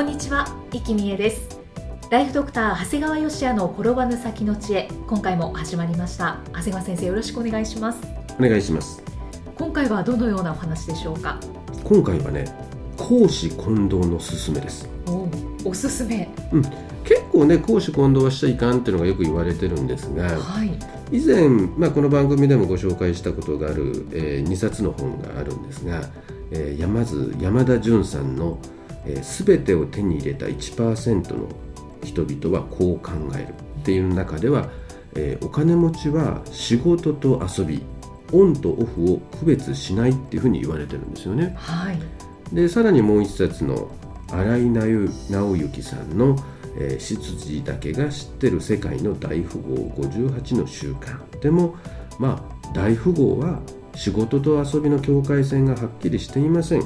こんにちは、生きみえです。ライフドクター長谷川芳也の転ばぬ先の知恵。今回も始まりました。長谷川先生よろしくお願いします。お願いします。今回はどのようなお話でしょうか？今回はね公私混同のすすめです。おおすすめ結構ね公私混同はしちゃいかんっていうのがよく言われてるんですがはい。以前、まあ、この番組でもご紹介したことがある、え2冊の本があるんですが、えーまず山田純さんの「えー全てを手に入れた1%の人々はこう考える」っていう中では、えーお金持ちは仕事と遊びオンとオフを区別しないっていうふうに言われてるんですよね。はい。でさらにもう一冊の新井直直之さんの「えー執事だけが知ってる世界の大富豪58の習慣」でもまあ大富豪は仕事と遊びの境界線がはっきりしていません、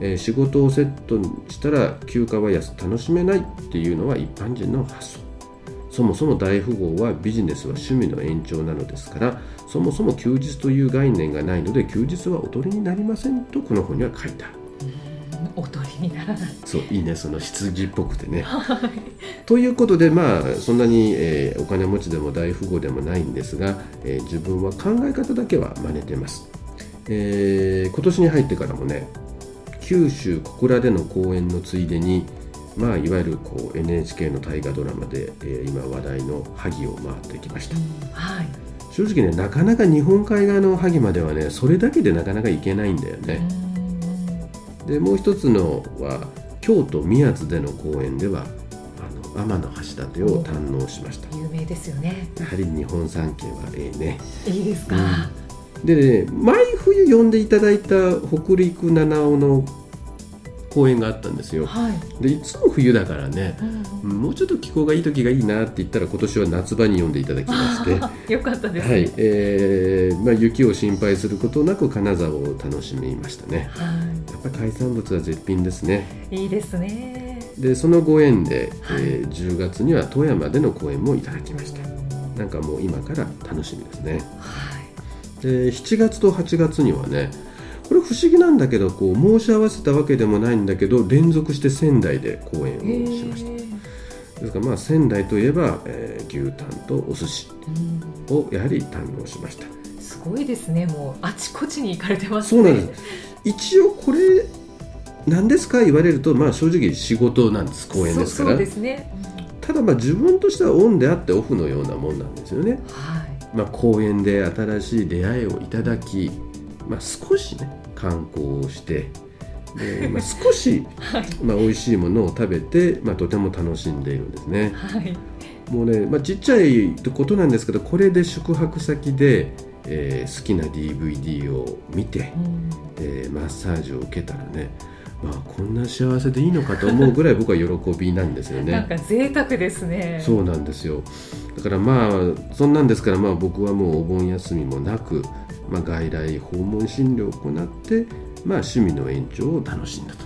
えー仕事をセットにしたら休暇は安楽しめないっていうのは一般人の発想。そもそも大富豪はビジネスは趣味の延長なのですからそもそも休日という概念がないので休日はおとりになりませんとこの本には書いてあるおとりにならない。そういいねその羊っぽくてね。ということでまあそんなに、えーお金持ちでも大富豪でもないんですが、えー自分は考え方だけは真似てます、えー今年に入ってからもね九州小倉での公演のついでにまあいわゆるこう NHK の大河ドラマで、えー今話題の萩を回ってきました。はい。正直ねなかなか日本海側の萩まではねそれだけでなかなか行けないんだよね、でもう一つのは京都宮津での公演ではあの天橋立を堪能しました。有名ですよね。やはり日本三景はええね。いいですか、でね毎冬呼んでいただいた北陸七尾の公演があったんですよ。はい、でいつも冬だからねうんもうちょっと気候がいい時がいいなって言ったら今年は夏場に呼んでいただきまして。よかったですね。はい、えーまあ、雪を心配することなく金沢を楽しみましたね。はやっぱり海産物は絶品ですね。い、いいですね。でそのご縁で、はい。えー10月には富山での公演もいただきました。なんかもう今から楽しみですね。はいで7月と8月にはねこれ不思議なんだけどこう申し合わせたわけでもないんだけど連続して仙台で公演をしました。ですからまあ仙台といえば、えー牛タンとお寿司うん。をやはり堪能しました。すごいですね。もうあちこちに行かれてますね。そうなんです。一応これ何ですか？言われるとまあ正直仕事なんです。公演ですから。ただまあ自分としてはオンであってオフのようなもんなんですよね。はいまあ、公園で新しい出会いをいただき、まあ、少しね観光をしてで、まあ、少し、はい。まあ、美味しいものを食べて、まあ、とても楽しんでいるんですね。はい。もうね、まあ、ちっちゃいことなんですけどこれで宿泊先で、えー好きな DVD を見て、うん。えーマッサージを受けたらねまあこんな幸せでいいのかと思うぐらい僕は喜びなんですよね。なんか贅沢ですね。そうなんですよ。だからまあそんなんですからまあ僕はもうお盆休みもなく、まあ、外来訪問診療を行って、まあ、趣味の延長を楽しんだと、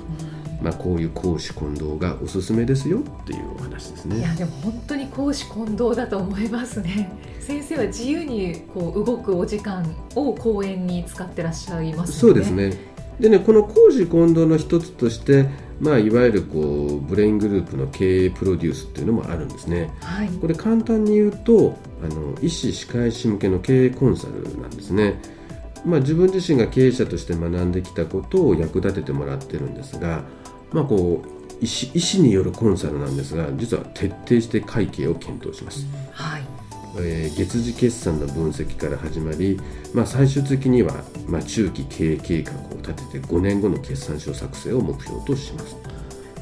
まあ、こういう公私混同がおすすめですよっていうお話ですね。いやでも本当に公私混同だと思いますね。先生は自由にこう動くお時間を公演に使ってらっしゃいますよね。そうですね。でねこの公私混同の一つとして、まあ、いわゆるこうブレイングループの経営プロデュースっていうのもあるんですね。はい。これ簡単に言うとあの医師・歯科医師向けの経営コンサルなんですね、まあ、自分自身が経営者として学んできたことを役立ててもらってるんですが、まあ、こう医師医師によるコンサルなんですが実は徹底して会計を検討します、はいえー月次決算の分析から始まり、まあ、最終的には、まあ、中期経営計画を立てて5年後の決算書作成を目標とします。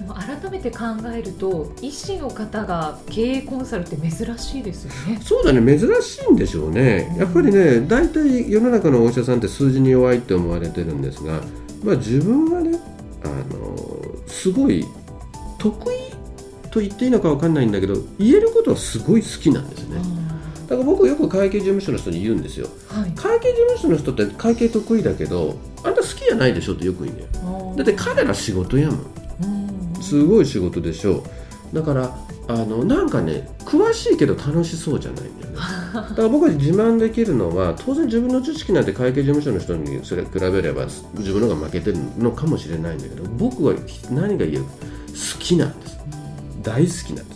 も改めて考えると医師の方が経営コンサルって珍しいですよね。そうだね珍しいんでしょうね。やっぱりね大体世の中のお医者さんって数字に弱いって思われてるんですが、まあ、自分はねあのすごい得意と言っていいのか分かんないんだけど言えることはすごい好きなんですね。だから僕よく会計事務所の人に言うんですよ、はい、会計事務所の人って会計得意だけどあんた好きじゃないでしょってよく言うんだよだって彼ら仕事やもん。すごい仕事でしょ。だからあのなんかね詳しいけど楽しそうじゃないんだよね。だから僕は自慢できるのは当然自分の知識なんて会計事務所の人にそれ比べれば自分の方が負けてるのかもしれないんだけど僕は何が言える好きなんです。大好きなんです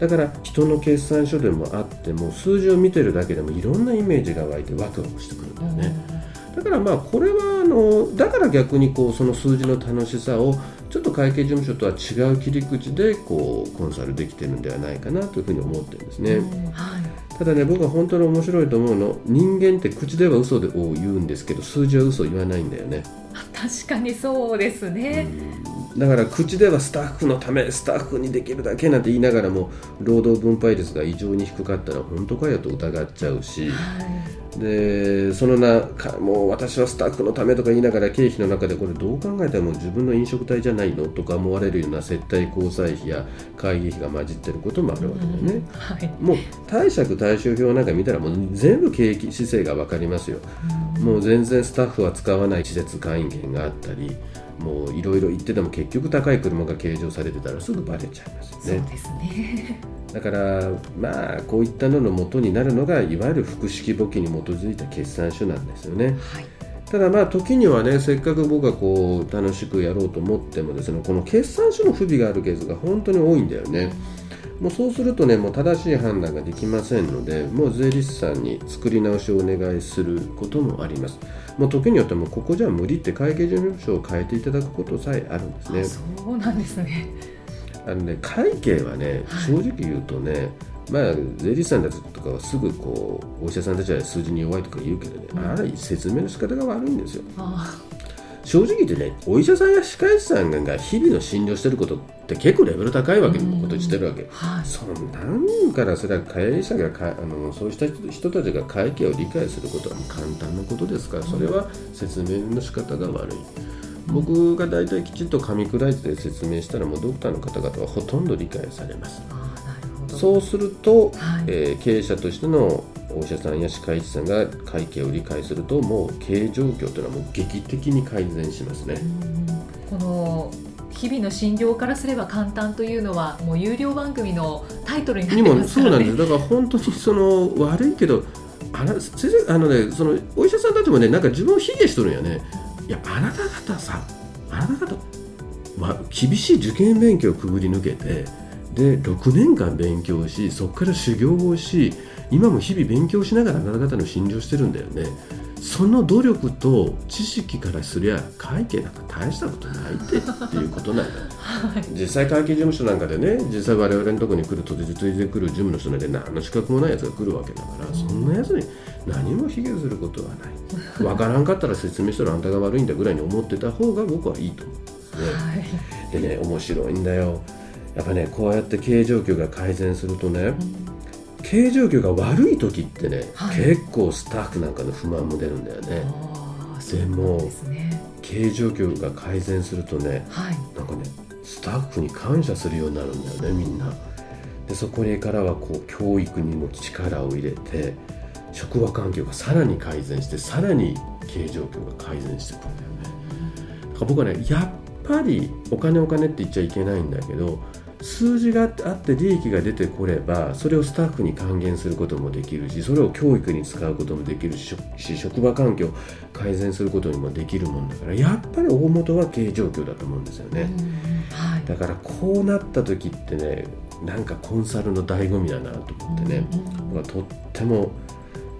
だから人の決算書でもあっても数字を見てるだけでもいろんなイメージが湧いてワクワクしてくるんだよね。だからまあこれはあのだから逆にこうその数字の楽しさをちょっと会計事務所とは違う切り口でこうコンサルできてるんではないかなというふうに思ってるんですね。はい、ただね僕は本当に面白いと思うの人間って口では嘘を言うんですけど数字は嘘を言わないんだよね。確かにそうですね。だから口ではスタッフのためスタッフにできるだけなんて言いながらも労働分配率が異常に低かったら本当かよと疑っちゃうし、はい。でそのなかもう私はスタッフのためとか言いながら経費の中でこれどう考えても自分の飲食代じゃないの？とか思われるような接待交際費や会議費が混じってることもあるわけだよね、うん。はい、もう貸借対照表なんか見たらもう全部景気姿勢が分かりますよ、うん、もう全然スタッフは使わない施設会員権があったりもういろいろ言ってても結局高い車が計上されてたらすぐバレちゃいますよね。そうですねだからまあこういったのの元になるのがいわゆる複式簿記に基づいた決算書なんですよね。はいただまあ時にはねせっかく僕がこう楽しくやろうと思ってもですねこの決算書の不備があるケースが本当に多いんだよね。もうそうするとねもう正しい判断ができませんのでもう税理士さんに作り直しをお願いすることもあります。もう時によってもここじゃ無理って会計事務所を変えていただくことさえあるんですね。そうなんですねあのね会計はね、正直言うとね、まあ、税理士さんたちとかはすぐこうお医者さんたちは数字に弱いとか言うけどね、うん、あれ説明の仕方が悪いんですよ。正直言ってねお医者さんや歯科医師さんが日々の診療してることって結構レベル高いわけのことしてるわけ、うんはい、そんなんからそれは経営者がかあのそうした人たちが会計を理解することは簡単なことですからそれは説明の仕方が悪い。僕が大体きちっと噛み砕いて説明したらもうドクターの方々はほとんど理解されます。そうすると、はい、えー、経営者としてのお医者さんや歯科医師さんが会計を理解するともう経営状況というのはもう劇的に改善しますね。この日々の診療からすれば簡単というのはもう有料番組のタイトルになってますからね。そうなんですだから本当にその悪いけどあの先生あのねそのお医者さんたちもねなんか自分を卑下しとるんやね。いやあなた方さあなた方、まあ、厳しい受験勉強をくぐり抜けてで6年間勉強しそこから修行をし今も日々勉強しながらあなた方の診療してるんだよね。その努力と知識からすりゃ会計なんか大したことないってっていうことなんだ、はい、実際会計事務所なんかでね実際我々のところに来ると実いで来る事務の人なんて何の資格もないやつが来るわけだからそんなやつに何も卑下することはない。分からんかったら説明したらあんたが悪いんだぐらいに思ってた方が僕はいいと思う。ね、はい、でね面白いんだよやっぱねこうやって経営状況が改善するとね、うん経営状況が悪い時ってね、はい、結構スタッフなんかの不満も出るんだよね。でも、ね、経営状況が改善するとね、はい、なんかねスタッフに感謝するようになるんだよねみんな。でそこからはこう教育にも力を入れて職場環境がさらに改善してさらに経営状況が改善していくんだよね。だから僕はねやっぱりお金お金って言っちゃいけないんだけど数字があって利益が出てこればそれをスタッフに還元することもできるしそれを教育に使うこともできるし職場環境を改善することにもできるもんだからやっぱり大元は経営状況だと思うんですよね、はい、だからこうなった時ってねなんかコンサルの醍醐味だなと思ってね、僕はとっても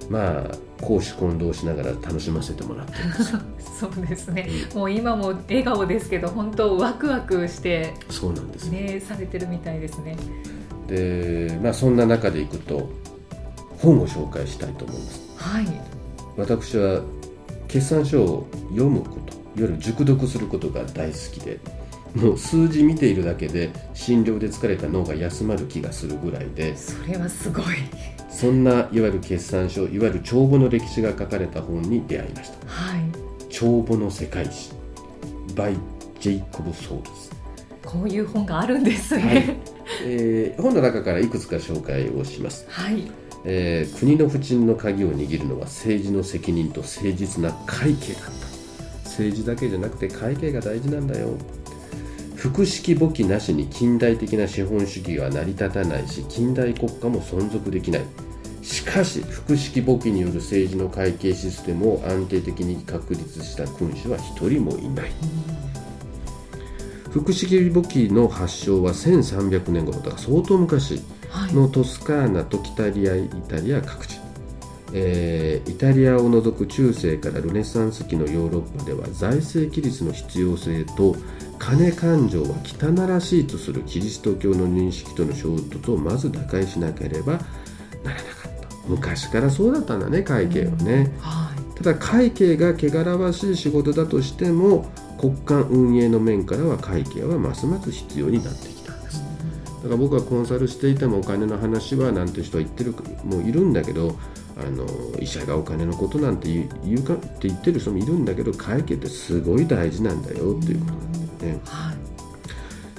まあ公私混同しながら楽しませてもらって そうですね、うん、もう今も笑顔ですけど本当ワクワクしてそうなんですねされてるみたいですね。でまあそんな中でいくと本を紹介したいと思います。はい。私は決算書を読むこといわゆる熟読することが大好きでもう数字見ているだけで診療で疲れた脳が休まる気がするぐらいで。それはすごいそんないわゆる決算書いわゆる帳簿の歴史が書かれた本に出会いました。はい。帳簿の世界史。by ジェイコブ・ソールこういう本があるんですはい。ねえー本の中からいくつか紹介をします、はい。えー国の浮沈の鍵を握るのは政治の責任と誠実な会計だった。政治だけじゃなくて会計が大事なんだよ。複式簿記なしに近代的な資本主義は成り立たないし近代国家も存続できないしかし複式簿記による政治の会計システムを安定的に確立した君主は一人もいない。複式簿記の発祥は1300年頃だから相当昔のトスカーナと北リアイタリア各地、えーイタリアを除く中世からルネサンス期のヨーロッパでは財政規律の必要性と金勘定は汚らしいとするキリスト教の認識との衝突をまず打開しなければならなかった。昔からそうだったんだね会計はね、はい。ただ会計が汚らわしい仕事だとしても国家運営の面からは会計はますます必要になってきたんです。だから僕はコンサルしていてもお金の話はなんて人は言ってるもういるんだけどあの医者がお金のことなんて言うかって言ってる人もいるんだけど会計ってすごい大事なんだよっていうことなんだよね。はい。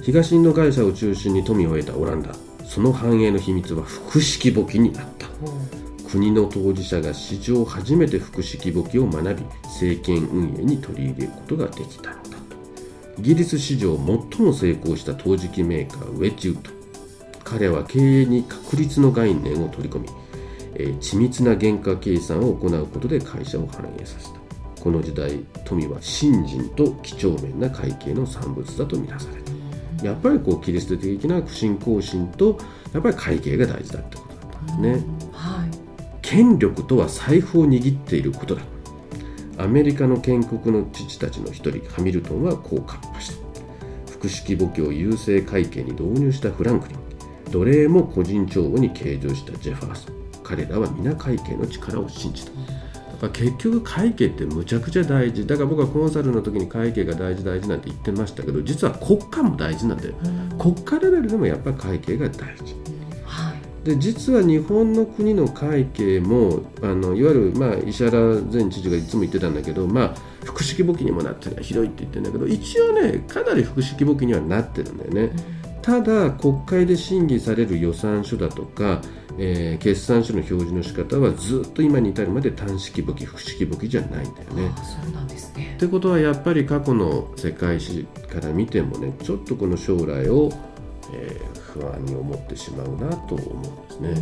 東インド会社を中心に富を得たオランダ。その繁栄の秘密は複式簿記にあった国の当事者が史上初めて複式簿記を学び政権運営に取り入れることができたのだイギリス史上最も成功した陶磁器メーカーウェッジウッド彼は経営に確率の概念を取り込み、えー緻密な原価計算を行うことで会社を繁栄させた。この時代富は信心と几帳面な会計の産物だとみなされた。やっぱりこうキリスト的な不信仰心とやっぱり会計が大事だってことだったんですね、権力とは財布を握っていることだ。アメリカの建国の父たちの一人ハミルトンはこうカッパした。複式簿記を優勢会計に導入したフランクリン。奴隷も個人帳簿に計上したジェファーソン。彼らは皆会計の力を信じた。だから結局会計ってむちゃくちゃ大事。だから僕はコンサルの時に会計が大事大事なんて言ってましたけど実は国家も大事なんだよ。国家レベルでもやっぱり会計が大事。はいで実は日本の国の会計もあのいわゆる、まあ、石原前知事がいつも言ってたんだけど、まあ、複式簿記にもなってるひどいって言ってるんだけど一応ねかなり複式簿記にはなってるんだよね。ただ国会で審議される予算書だとか、えー決算書の表示の仕方はずっと今に至るまで単式簿記複式簿記じゃないんだよね。うなんですねってことはやっぱり過去の世界史から見てもねちょっとこの将来を、えー不安に思ってしまうなと思うんですね。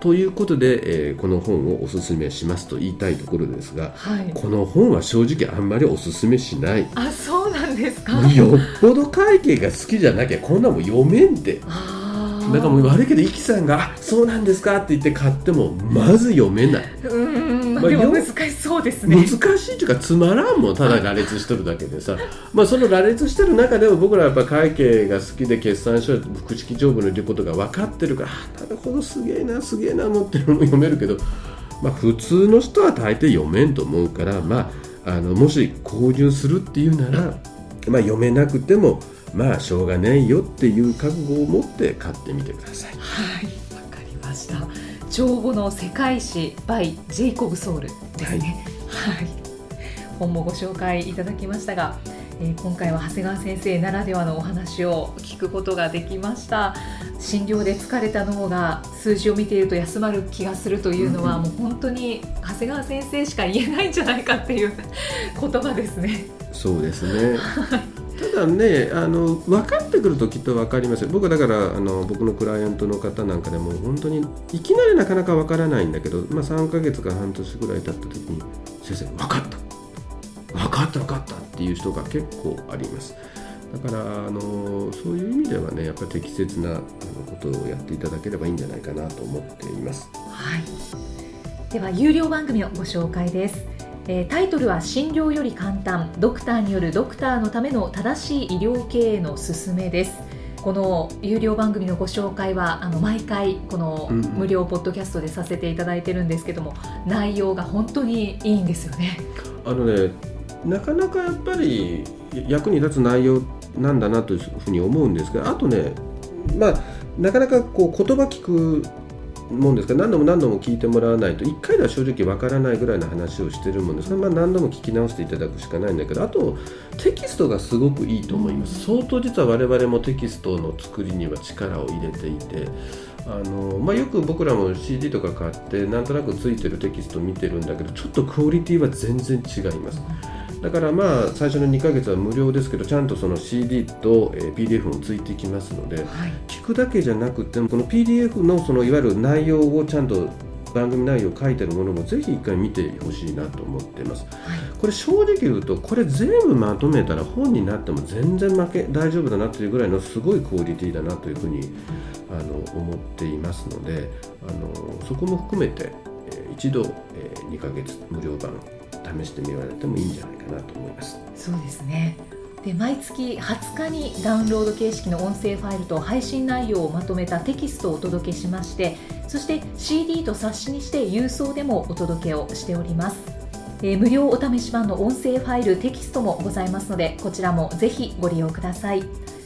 ということで、えーこの本をおすすめしますと言いたいところですがはいこの本は正直あんまりおすすめしない。あそうなんですか？よっぽど会計が好きじゃなきゃこんなもん読めんって。あーだからもう悪いけど、イキさんが、あそうなんですかって言って買っても、まず読めない。うーん、まあ、難しそうですね。難しいっていうかつまらんもんただ羅列しとるだけでさ。まあその羅列してる中でも僕らはやっぱ会計が好きで決算書や複式帳簿のいることが分かってるからあなるほどすげえなすげえな思ってるのも読めるけど、まあ、普通の人は大抵読めんと思うから、まあ、あのもし購入するっていうなら、まあ、読めなくてもまあしょうがないよっていう覚悟を持って買ってみてください。はいわかりました。帳簿の世界史 by ジェイコブ・ソウルですね。はい、本もご紹介いただきましたが、えー今回は長谷川先生ならではのお話を聞くことができました。診療で疲れた脳が数字を見ていると休まる気がするというのは、うんもう本当に長谷川先生しか言えないんじゃないかっていう言葉ですね。そうですね。ただねあの分かってくるときっと分かりますよ。僕だからあの僕のクライアントの方なんかでも本当にいきなりなかなか分からないんだけど、まあ、3ヶ月か半年ぐらい経った時に先生分かった。分かった分かったっていう人が結構あります。だからあのそういう意味ではねやっぱり適切なあのことをやっていただければいいんじゃないかなと思っています。はい、では有料番組をご紹介です、えータイトルは診療より簡単。ドクターによるドクターのための正しい医療経営の勧めです。この有料番組のご紹介はあの毎回このうんうん。無料ポッドキャストでさせていただいてるんですけども内容が本当にいいんですよね。あのねなかなかやっぱり役に立つ内容なんだなというふうに思うんですがあとねまあなかなかこう言葉聞くもんですか？ら何度も何度も聞いてもらわないと1回では正直わからないぐらいの話をしてるもんですか？ら、まあ、何度も聞き直していただくしかないんだけどあとテキストがすごくいいと思います。相当実は我々もテキストの作りには力を入れていてあの、まあ、よく僕らも CD とか買ってなんとなくついてるテキスト見てるんだけどちょっとクオリティは全然違います。だからまあ最初の2ヶ月は無料ですけどちゃんとその CD と、え PDF もついてきますので、はい、聞くだけじゃなくてこの PDF のそのいわゆる内容をちゃんと番組内容を書いてるものもぜひ一回見てほしいなと思っています、はい、これ正直言うとこれ全部まとめたら本になっても全然負け大丈夫だなというぐらいのすごいクオリティだなというふうにあの思っていますのであのそこも含めて、え一度、え2ヶ月無料版試してみられてもいいんじゃないかなと思います。そうですね。で毎月20日にダウンロード形式の音声ファイルと配信内容をまとめたテキストをお届けしましてそして CD と冊子にして郵送でもお届けをしております、えー、無料お試し版の音声ファイルテキストもございますのでこちらもぜひご利用ください。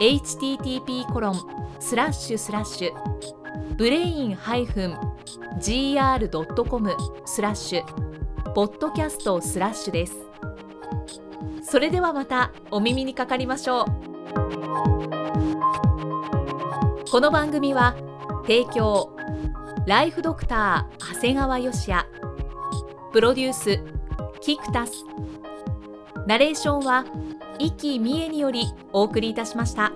http コロンスラッシュスラッシュブレイン -gr.com スラッシュポッドキャストスラッシュです。それではまたお耳にかかりましょう。この番組は提供ライフドクター長谷川芳也。プロデュースキクタス。ナレーションは生きみえによりお送りいたしました。